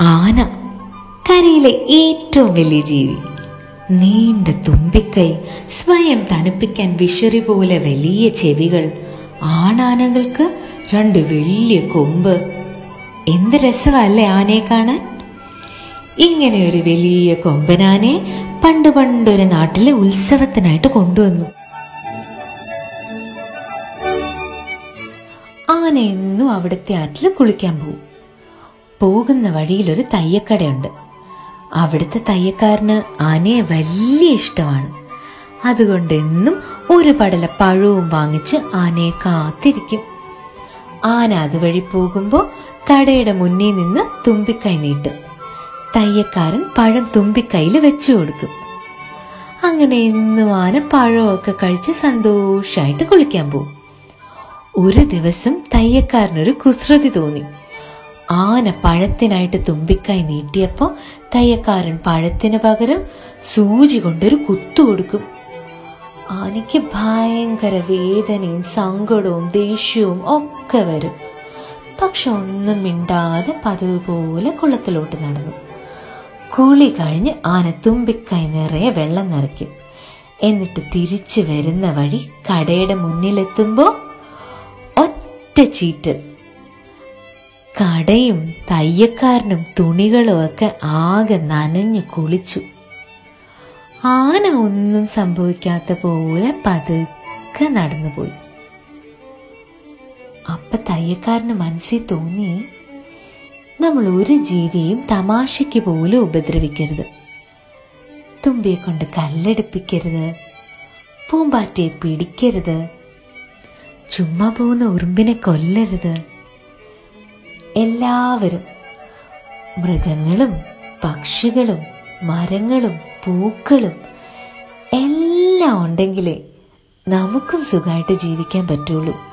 ആന കരയിലെ ഏറ്റവും വലിയ ജീവി. നീണ്ട തുമ്പിക്കൈ സ്വയം തണുപ്പിക്കാൻ വിഷറി പോലെ വലിയ ചെവികൾ ആണാനകൾക്ക് രണ്ട് വലിയ കൊമ്പ്. എന്ത് രസമല്ലേ ആനയെ കാണാൻ? ഇങ്ങനെ ഒരു വലിയ കൊമ്പനാനെ പണ്ട് പണ്ടൊരു നാട്ടിലെ ഉത്സവത്തിനായിട്ട് കൊണ്ടുവന്നു. ആന എന്നും അവിടുത്തെ ആറ്റിൽ കുളിക്കാൻ പോകും പോകുന്ന വഴിയിൽ ഒരു തയ്യക്കടയുണ്ട്. അവിടുത്തെ തയ്യക്കാരന് ആനയെ വലിയ ഇഷ്ടമാണ്. അതുകൊണ്ട് എന്നും ഒരു പടല പഴവും വാങ്ങിച്ച് ആനയെ കാത്തിരിക്കും. ആന അതുവഴി പോകുമ്പോൾ കടയുടെ മുന്നിൽ നിന്ന് തുമ്പിക്കൈ നീട്ടും. തയ്യക്കാരൻ പഴം തുമ്പിക്കൈയിൽ വെച്ചു കൊടുക്കും. അങ്ങനെ എന്നും ആന പഴമൊക്കെ കഴിച്ച് സന്തോഷമായിട്ട് കുളിക്കാൻ പോകും ഒരു ദിവസം തയ്യക്കാരനൊരു കുസൃതി തോന്നി. ആന പഴത്തിനായിട്ട് തുമ്പിക്കായി നീട്ടിയപ്പോൾ തയ്യക്കാരൻ പഴത്തിന് പകരം സൂചി കൊണ്ടൊരു കുത്തു കൊടുക്കും. ആനയ്ക്ക് ഭയങ്കര വേദനയും സങ്കടവും ദേഷ്യവും ഒക്കെ വരും. പക്ഷെ ഒന്നും മിണ്ടാതെ പതിവ് പോലെ കുളത്തിലോട്ട് നടന്നു. കുളി കഴിഞ്ഞ് ആന തുമ്പിക്കൈ നിറയെ വെള്ളം നിറയ്ക്കും. എന്നിട്ട് തിരിച്ചു വരുന്ന വഴി കടയുടെ മുന്നിലെത്തുമ്പോൾ ഒറ്റ ചീറ്റൽ. കടയും തയ്യക്കാരനും തുണികളും ഒക്കെ ആകെ നനഞ്ഞു കുളിച്ചു. ആന ഒന്നും സംഭവിക്കാത്ത പോലെ പതുക്കെ നടന്നുപോയി. അപ്പൊ തയ്യക്കാരന് മനസ്സിൽ തോന്നി നമ്മൾ ഒരു ജീവിയും തമാശയ്ക്ക് പോലും ഉപദ്രവിക്കരുത്. തുമ്പിയെ കൊണ്ട് കല്ലെടുപ്പിക്കരുത്. പൂമ്പാറ്റയെ പിടിക്കരുത്. ചുമ്മാ പോകുന്ന ഉറുമ്പിനെ കൊല്ലരുത്. എല്ലാവരും. മൃഗങ്ങളും പക്ഷികളും മരങ്ങളും പൂക്കളും എല്ലാം ഉണ്ടെങ്കിലേ നമുക്കും സുഖമായിട്ട് ജീവിക്കാൻ പറ്റുള്ളൂ.